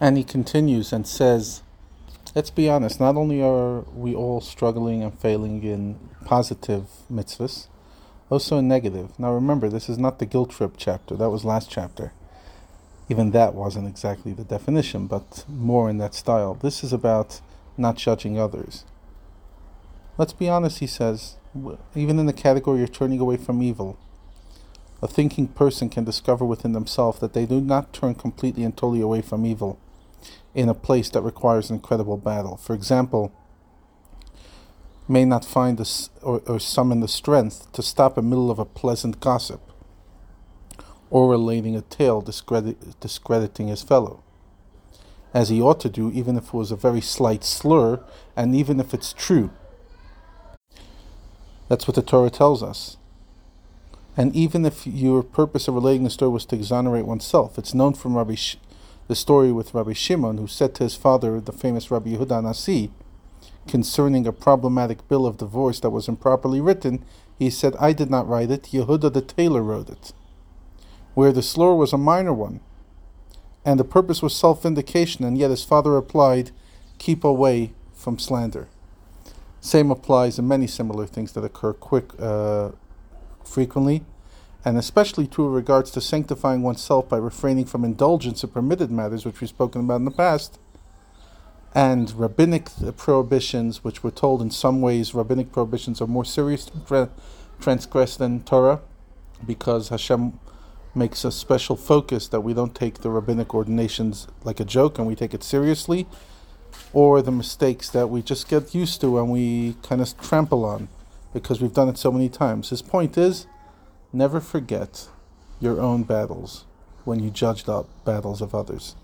And he continues and says, let's be honest, not only are we all struggling and failing in positive mitzvahs, also in negative. Now remember, this is not the guilt trip chapter, that was last chapter. Even that wasn't exactly the definition, but more in that style. This is about not judging others. Let's be honest, he says, even in the category of turning away from evil, a thinking person can discover within themselves that they do not turn completely and totally away from evil in a place that requires an incredible battle. For example, may not find the, or, or summon the strength to stop in the middle of a pleasant gossip or relating a tale discredit, discrediting his fellow, as he ought to do, even if it was a very slight slur, and even if it's true. That's what the Torah tells us. And even if your purpose of relating the story was to exonerate oneself, it's known from Rabbi the story with Rabbi Shimon, who said to his father, the famous Rabbi Yehuda Nasi, concerning a problematic bill of divorce that was improperly written, he said, I did not write it, Yehuda the tailor wrote it. Where the slur was a minor one, and the purpose was self vindication, and yet his father replied, Keep away from slander. Same applies in many similar things that occur quick, uh, frequently, and especially true in regards to sanctifying oneself by refraining from indulgence in permitted matters, which we've spoken about in the past, and rabbinic prohibitions, which we're told in some ways rabbinic prohibitions are more serious to transgress than Torah, because Hashem makes a special focus that we don't take the rabbinic ordinations like a joke and we take it seriously, or the mistakes that we just get used to and we kind of trample on because we've done it so many times. His point is never forget your own battles when you judge the battles of others.